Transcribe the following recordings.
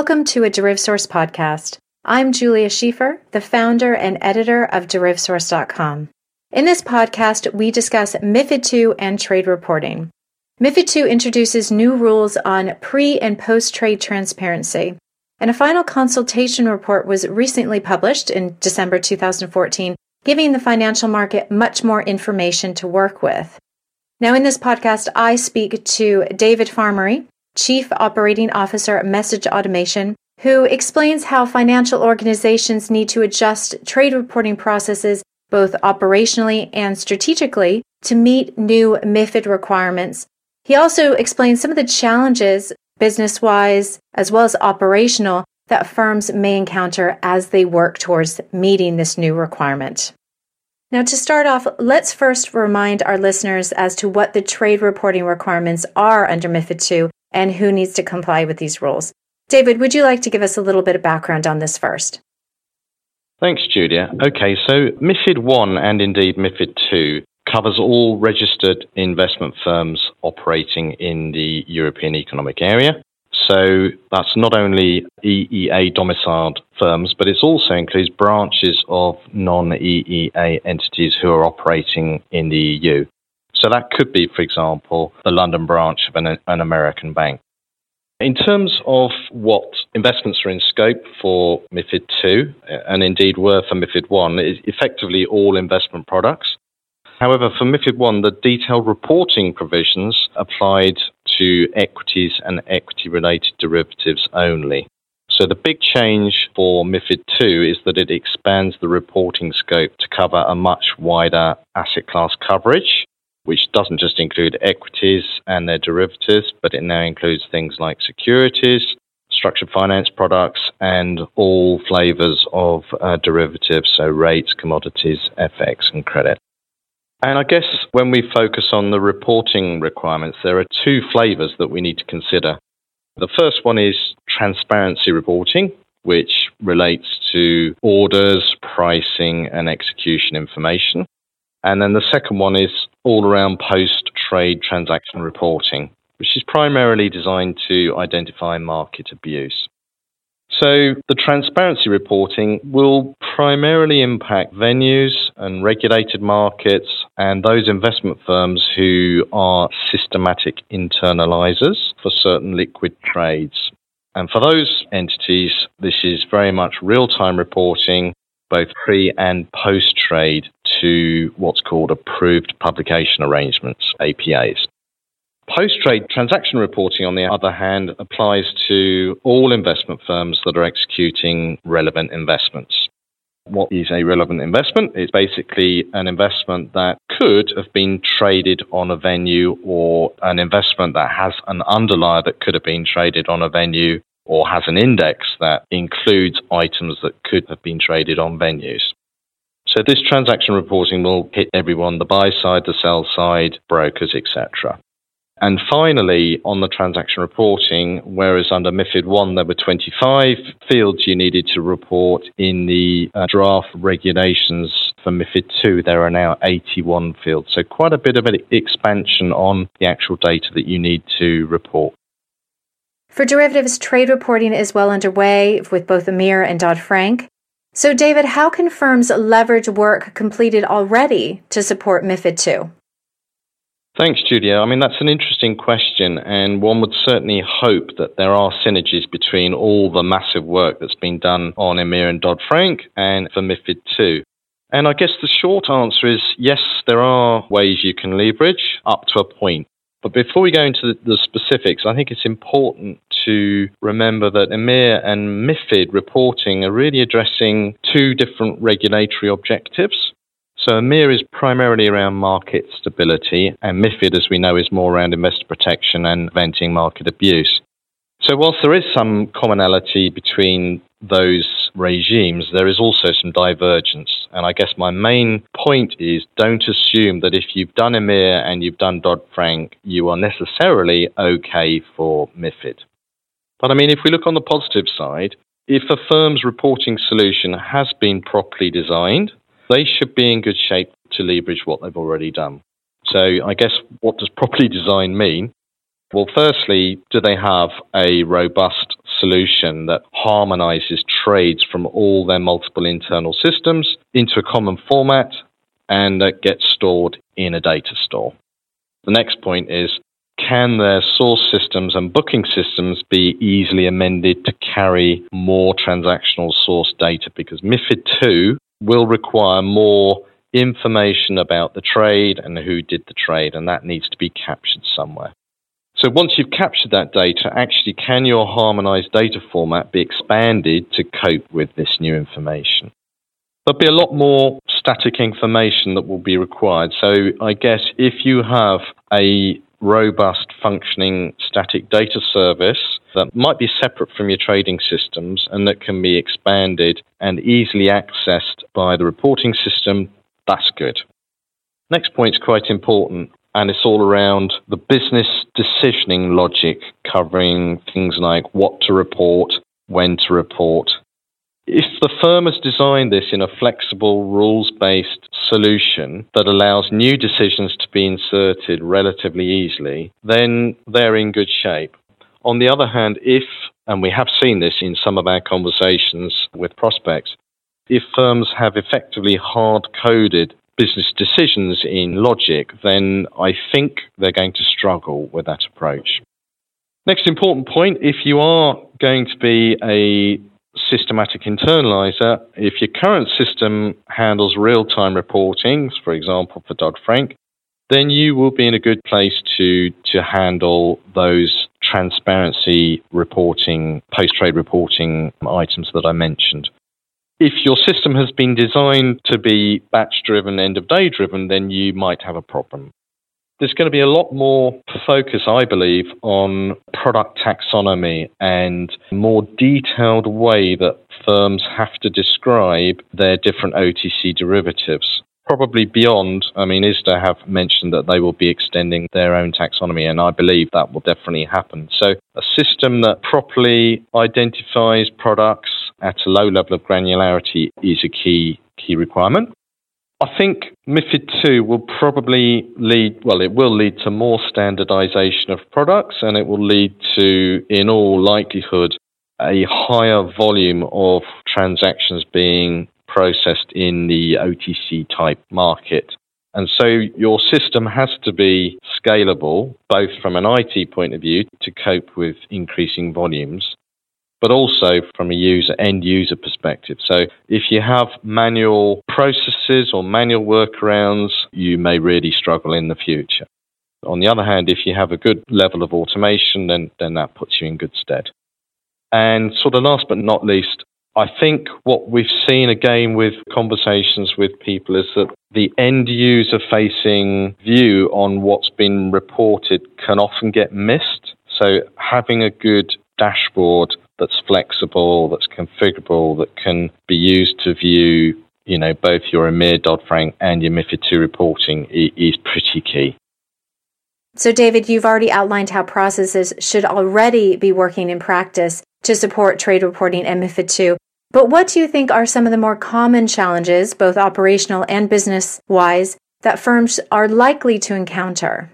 Welcome to a DerivSource podcast. I'm Julia Schieffer, the founder and editor of DerivSource.com. In this podcast, we discuss MIFID II and trade reporting. MIFID II introduces new rules on pre and post trade transparency, and a final consultation report was recently published in December 2014, giving the financial market much more information to work with. Now, in this podcast, I speak to David Farmery, Chief Operating Officer, Message Automation, who explains how financial organizations need to adjust trade reporting processes both operationally and strategically to meet new MIFID requirements. He also explains some of the challenges, business wise as well as operational, that firms may encounter as they work towards meeting this new requirement. Now, to start off, let's first remind our listeners as to what the trade reporting requirements are under MIFID II and who needs to comply with these rules. David, would you like to give us a little bit of background on this first? Thanks, Julia. Okay, so MIFID 1 and indeed MIFID 2 covers all registered investment firms operating in the European Economic Area. So that's not only EEA domiciled firms, but it also includes branches of non EEA entities who are operating in the EU. So that could be, for example, the London branch of an, an American bank. In terms of what investments are in scope for MIFID 2, uh, and indeed were for MIFID 1, is effectively all investment products. However, for MIFID 1, the detailed reporting provisions applied to equities and equity related derivatives only. So the big change for MIFID 2 is that it expands the reporting scope to cover a much wider asset class coverage which doesn't just include equities and their derivatives, but it now includes things like securities, structured finance products, and all flavors of uh, derivatives, so rates, commodities, FX, and credit. And I guess when we focus on the reporting requirements, there are two flavors that we need to consider. The first one is transparency reporting, which relates to orders, pricing, and execution information. And then the second one is all around post trade transaction reporting, which is primarily designed to identify market abuse. So, the transparency reporting will primarily impact venues and regulated markets and those investment firms who are systematic internalizers for certain liquid trades. And for those entities, this is very much real time reporting, both pre and post trade, to what's called approved publication arrangements, APAs. Post trade transaction reporting, on the other hand, applies to all investment firms that are executing relevant investments. What is a relevant investment? It's basically an investment that could have been traded on a venue or an investment that has an underlier that could have been traded on a venue or has an index that includes items that could have been traded on venues. So this transaction reporting will hit everyone, the buy side, the sell side, brokers, etc. And finally, on the transaction reporting, whereas under MIFID 1 there were 25 fields you needed to report, in the uh, draft regulations for MIFID 2 there are now 81 fields. So quite a bit of an expansion on the actual data that you need to report. For derivatives, trade reporting is well underway with both EMIR and Dodd Frank. So, David, how can firms leverage work completed already to support MIFID II? Thanks, Julia. I mean, that's an interesting question, and one would certainly hope that there are synergies between all the massive work that's been done on EMIR and Dodd Frank and for MIFID II. And I guess the short answer is yes, there are ways you can leverage up to a point. But before we go into the specifics, I think it's important to remember that EMIR and MIFID reporting are really addressing two different regulatory objectives. So EMIR is primarily around market stability, and MIFID, as we know, is more around investor protection and preventing market abuse. So whilst there is some commonality between those regimes, there is also some divergence. And I guess my main point is don't assume that if you've done EMIR and you've done Dodd Frank, you are necessarily okay for MIFID. But I mean, if we look on the positive side, if a firm's reporting solution has been properly designed, they should be in good shape to leverage what they've already done. So I guess what does properly designed mean? Well, firstly, do they have a robust solution that harmonizes trades from all their multiple internal systems into a common format and that gets stored in a data store? The next point is can their source systems and booking systems be easily amended to carry more transactional source data? Because MIFID II will require more information about the trade and who did the trade, and that needs to be captured somewhere. So once you've captured that data, actually, can your harmonized data format be expanded to cope with this new information? There'll be a lot more static information that will be required. So I guess if you have a robust functioning static data service that might be separate from your trading systems and that can be expanded and easily accessed by the reporting system, that's good. Next point is quite important, and it's all around the business decisioning logic, covering things like what to report, when to report. If the firm has designed this in a flexible, rules based solution that allows new decisions to be inserted relatively easily, then they're in good shape. On the other hand, if, and we have seen this in some of our conversations with prospects, if firms have effectively hard coded business decisions in logic, then I think they're going to struggle with that approach. Next important point if you are going to be a systematic internalizer, if your current system handles real time reporting, for example, for Dodd Frank, then you will be in a good place to, to handle those transparency reporting, post trade reporting items that I mentioned. If your system has been designed to be batch driven, end of day driven, then you might have a problem there's going to be a lot more focus, I believe, on product taxonomy and more detailed way that firms have to describe their different OTC derivatives. Probably beyond, I mean, ISDA have mentioned that they will be extending their own taxonomy, and I believe that will definitely happen. So, a system that properly identifies products at a low level of granularity is a key key requirement. I think MIFID II will probably lead, well, it will lead to more standardization of products and it will lead to, in all likelihood, a higher volume of transactions being processed in the OTC type market. And so your system has to be scalable, both from an IT point of view to cope with increasing volumes, but also from a user end user perspective. So if you have manual processes or manual workarounds, you may really struggle in the future. On the other hand, if you have a good level of automation, then, then that puts you in good stead. And sort of last but not least, I think what we've seen again with conversations with people is that the end user facing view on what's been reported can often get missed. So having a good dashboard that's flexible, that's configurable, that can be used to view, you know, both your EMIR Dodd-Frank and your MiFID II reporting is pretty key. So, David, you've already outlined how processes should already be working in practice to support trade reporting and MiFID II. But what do you think are some of the more common challenges, both operational and business wise, that firms are likely to encounter?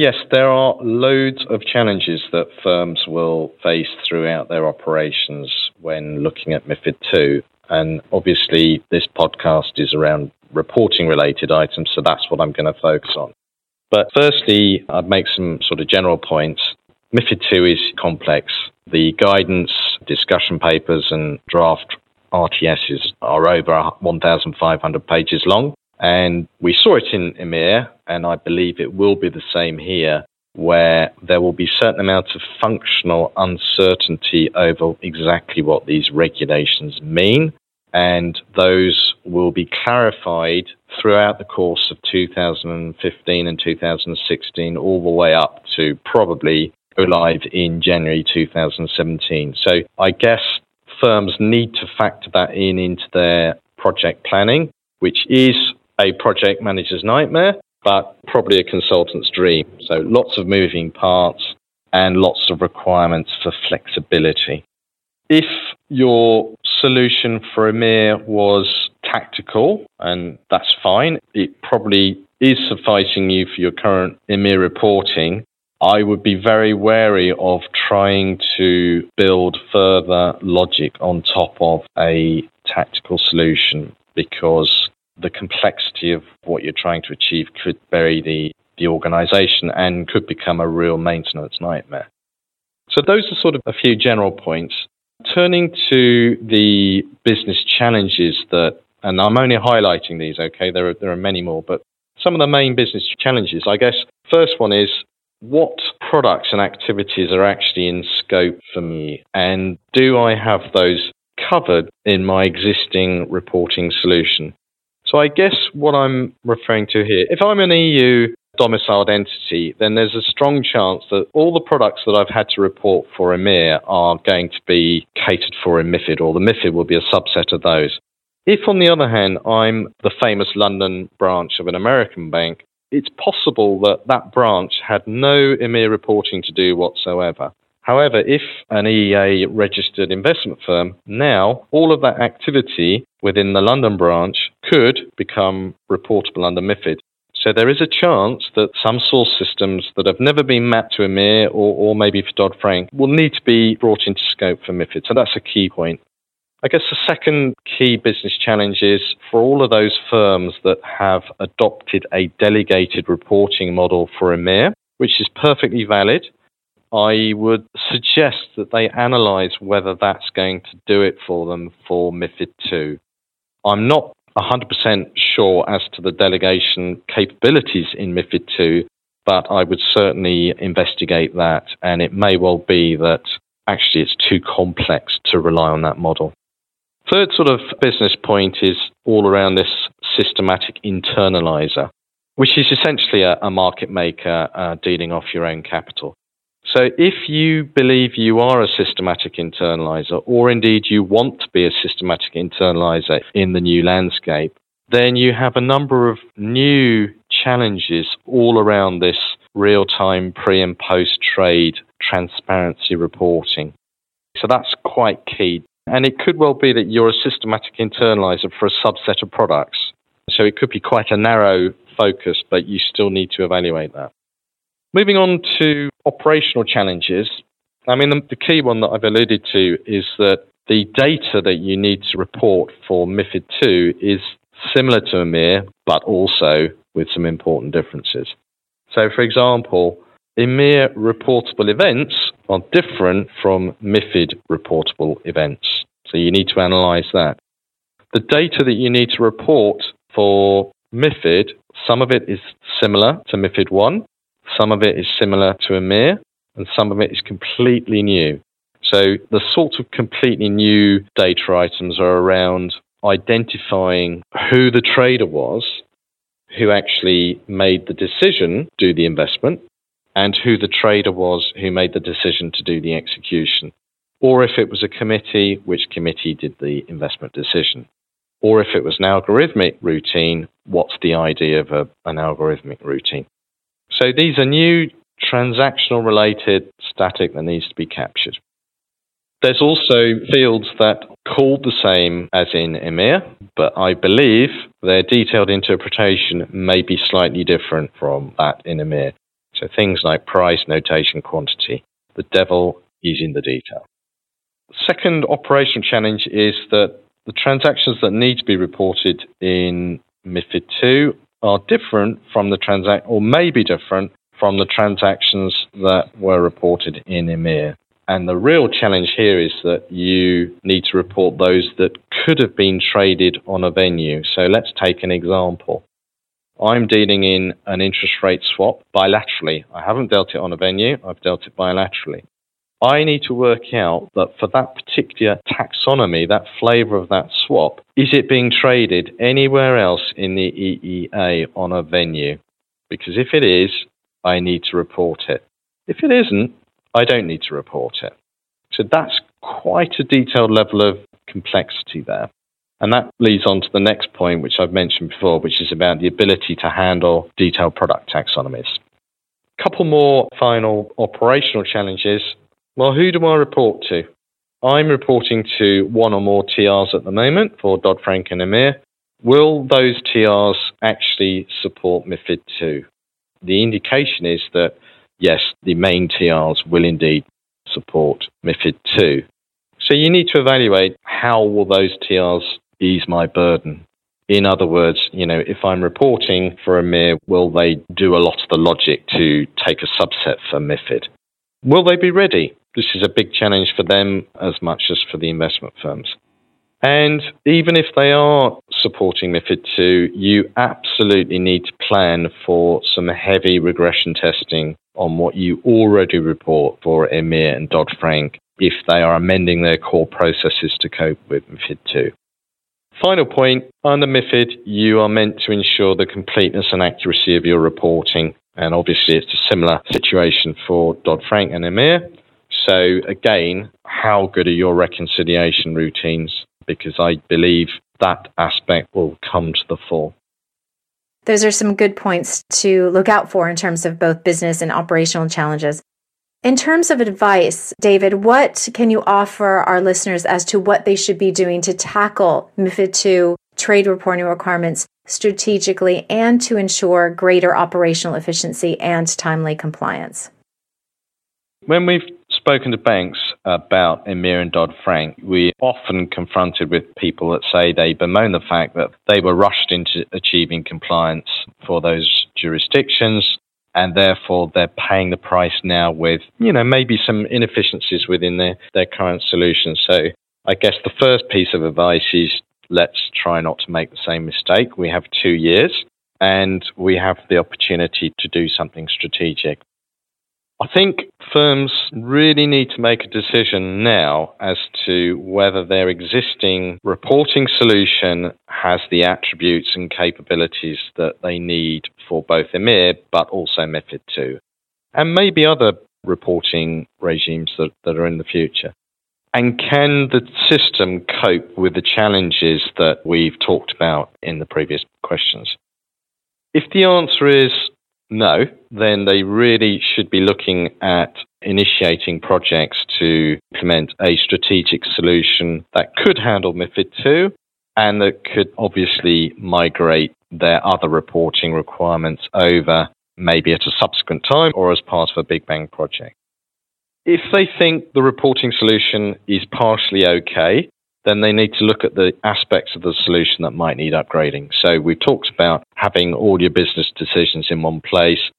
Yes, there are loads of challenges that firms will face throughout their operations when looking at MIFID II. And obviously, this podcast is around reporting related items, so that's what I'm going to focus on. But firstly, I'd make some sort of general points. MIFID II is complex. The guidance, discussion papers, and draft RTSs are over 1,500 pages long. And we saw it in EMIR, and I believe it will be the same here, where there will be certain amounts of functional uncertainty over exactly what these regulations mean. And those will be clarified throughout the course of 2015 and 2016, all the way up to probably go live in January 2017. So I guess firms need to factor that in into their project planning, which is a project manager's nightmare, but probably a consultant's dream. So lots of moving parts and lots of requirements for flexibility. If your solution for EMIR was tactical, and that's fine, it probably is sufficing you for your current EMIR reporting. I would be very wary of trying to build further logic on top of a tactical solution because the complexity of what you're trying to achieve could bury the, the organization and could become a real maintenance nightmare. So, those are sort of a few general points. Turning to the business challenges that, and I'm only highlighting these, okay, there are, there are many more, but some of the main business challenges, I guess, first one is what products and activities are actually in scope for me? And do I have those covered in my existing reporting solution? So I guess what I'm referring to here, if I'm an EU domiciled entity, then there's a strong chance that all the products that I've had to report for EMIR are going to be catered for in MIFID, or the MIFID will be a subset of those. If, on the other hand, I'm the famous London branch of an American bank, it's possible that that branch had no EMIR reporting to do whatsoever. However, if an EEA registered investment firm, now all of that activity within the London branch could become reportable under MIFID. So there is a chance that some source systems that have never been mapped to EMIR or, or maybe for Dodd Frank will need to be brought into scope for MIFID. So that's a key point. I guess the second key business challenge is for all of those firms that have adopted a delegated reporting model for EMIR, which is perfectly valid. I would suggest that they analyze whether that's going to do it for them for MIFID 2. I'm not 100% sure as to the delegation capabilities in MIFID 2, but I would certainly investigate that, and it may well be that actually it's too complex to rely on that model. Third sort of business point is all around this systematic internalizer, which is essentially a, a market maker uh, dealing off your own capital. So if you believe you are a systematic internalizer, or indeed you want to be a systematic internalizer in the new landscape, then you have a number of new challenges all around this real time pre and post trade transparency reporting. So that's quite key. And it could well be that you're a systematic internalizer for a subset of products. So it could be quite a narrow focus, but you still need to evaluate that. Moving on to operational challenges, I mean, the, the key one that I've alluded to is that the data that you need to report for MIFID 2 is similar to EMIR, but also with some important differences. So, for example, EMIR reportable events are different from MIFID reportable events. So you need to analyze that. The data that you need to report for MIFID, some of it is similar to MIFID 1, some of it is similar to EMIR, and some of it is completely new. So the sort of completely new data items are around identifying who the trader was, who actually made the decision to do the investment, and who the trader was who made the decision to do the execution. Or if it was a committee, which committee did the investment decision. Or if it was an algorithmic routine, what's the idea of a, an algorithmic routine? So these are new transactional related static that needs to be captured. There's also fields that called the same as in EMIR, but I believe their detailed interpretation may be slightly different from that in EMIR. So things like price, notation, quantity. The devil is in the detail. Second operational challenge is that the transactions that need to be reported in MIFID 2 are different from the transact or may be different from the transactions that were reported in EMIR. And the real challenge here is that you need to report those that could have been traded on a venue. So let's take an example. I'm dealing in an interest rate swap bilaterally. I haven't dealt it on a venue, I've dealt it bilaterally. I need to work out that for that particular taxonomy, that flavor of that swap, is it being traded anywhere else in the EEA on a venue? Because if it is, I need to report it. If it isn't, I don't need to report it. So that's quite a detailed level of complexity there. And that leads on to the next point, which I've mentioned before, which is about the ability to handle detailed product taxonomies. A couple more final operational challenges. Well, who do I report to? I'm reporting to one or more TRs at the moment for Dodd Frank and EMIR. Will those TRs actually support MIFID 2? The indication is that yes, the main TRs will indeed support MIFID II. So you need to evaluate how will those TRs ease my burden. In other words, you know, if I'm reporting for EMIR, will they do a lot of the logic to take a subset for MIFID? Will they be ready? This is a big challenge for them as much as for the investment firms. And even if they are supporting MIFID II, you absolutely need to plan for some heavy regression testing on what you already report for EMIR and Dodd Frank if they are amending their core processes to cope with MIFID II. Final point under MIFID, you are meant to ensure the completeness and accuracy of your reporting. And obviously, it's a similar situation for Dodd Frank and EMIR. So, again, how good are your reconciliation routines? Because I believe that aspect will come to the fore. Those are some good points to look out for in terms of both business and operational challenges. In terms of advice, David, what can you offer our listeners as to what they should be doing to tackle MIFID II trade reporting requirements strategically and to ensure greater operational efficiency and timely compliance? When we've spoken to banks about EMIR and Dodd Frank, we're often confronted with people that say they bemoan the fact that they were rushed into achieving compliance for those jurisdictions and therefore they're paying the price now with, you know, maybe some inefficiencies within their, their current solution. So I guess the first piece of advice is let's try not to make the same mistake. We have two years and we have the opportunity to do something strategic. I think firms really need to make a decision now as to whether their existing reporting solution has the attributes and capabilities that they need for both EMIR but also MIFID II, and maybe other reporting regimes that, that are in the future. And can the system cope with the challenges that we've talked about in the previous questions? If the answer is no, then they really should be looking at initiating projects to implement a strategic solution that could handle MIFID II and that could obviously migrate their other reporting requirements over maybe at a subsequent time or as part of a big bang project. If they think the reporting solution is partially okay, then they need to look at the aspects of the solution that might need upgrading. So we've talked about having all your business decisions in one place.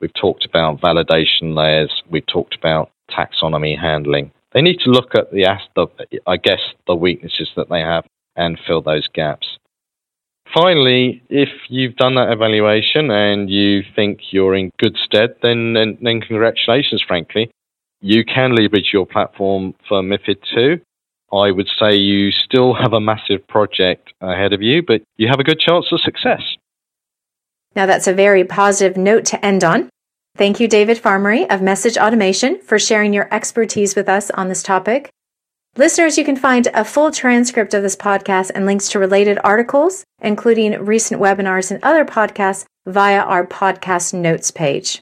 We've talked about validation layers. We've talked about taxonomy handling. They need to look at the, I guess, the weaknesses that they have and fill those gaps. Finally, if you've done that evaluation and you think you're in good stead, then, then, then congratulations, frankly. You can leverage your platform for MIFID II I would say you still have a massive project ahead of you, but you have a good chance of success. Now, that's a very positive note to end on. Thank you, David Farmery of Message Automation, for sharing your expertise with us on this topic. Listeners, you can find a full transcript of this podcast and links to related articles, including recent webinars and other podcasts, via our podcast notes page.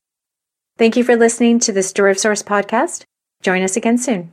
Thank you for listening to this DerivSource podcast. Join us again soon.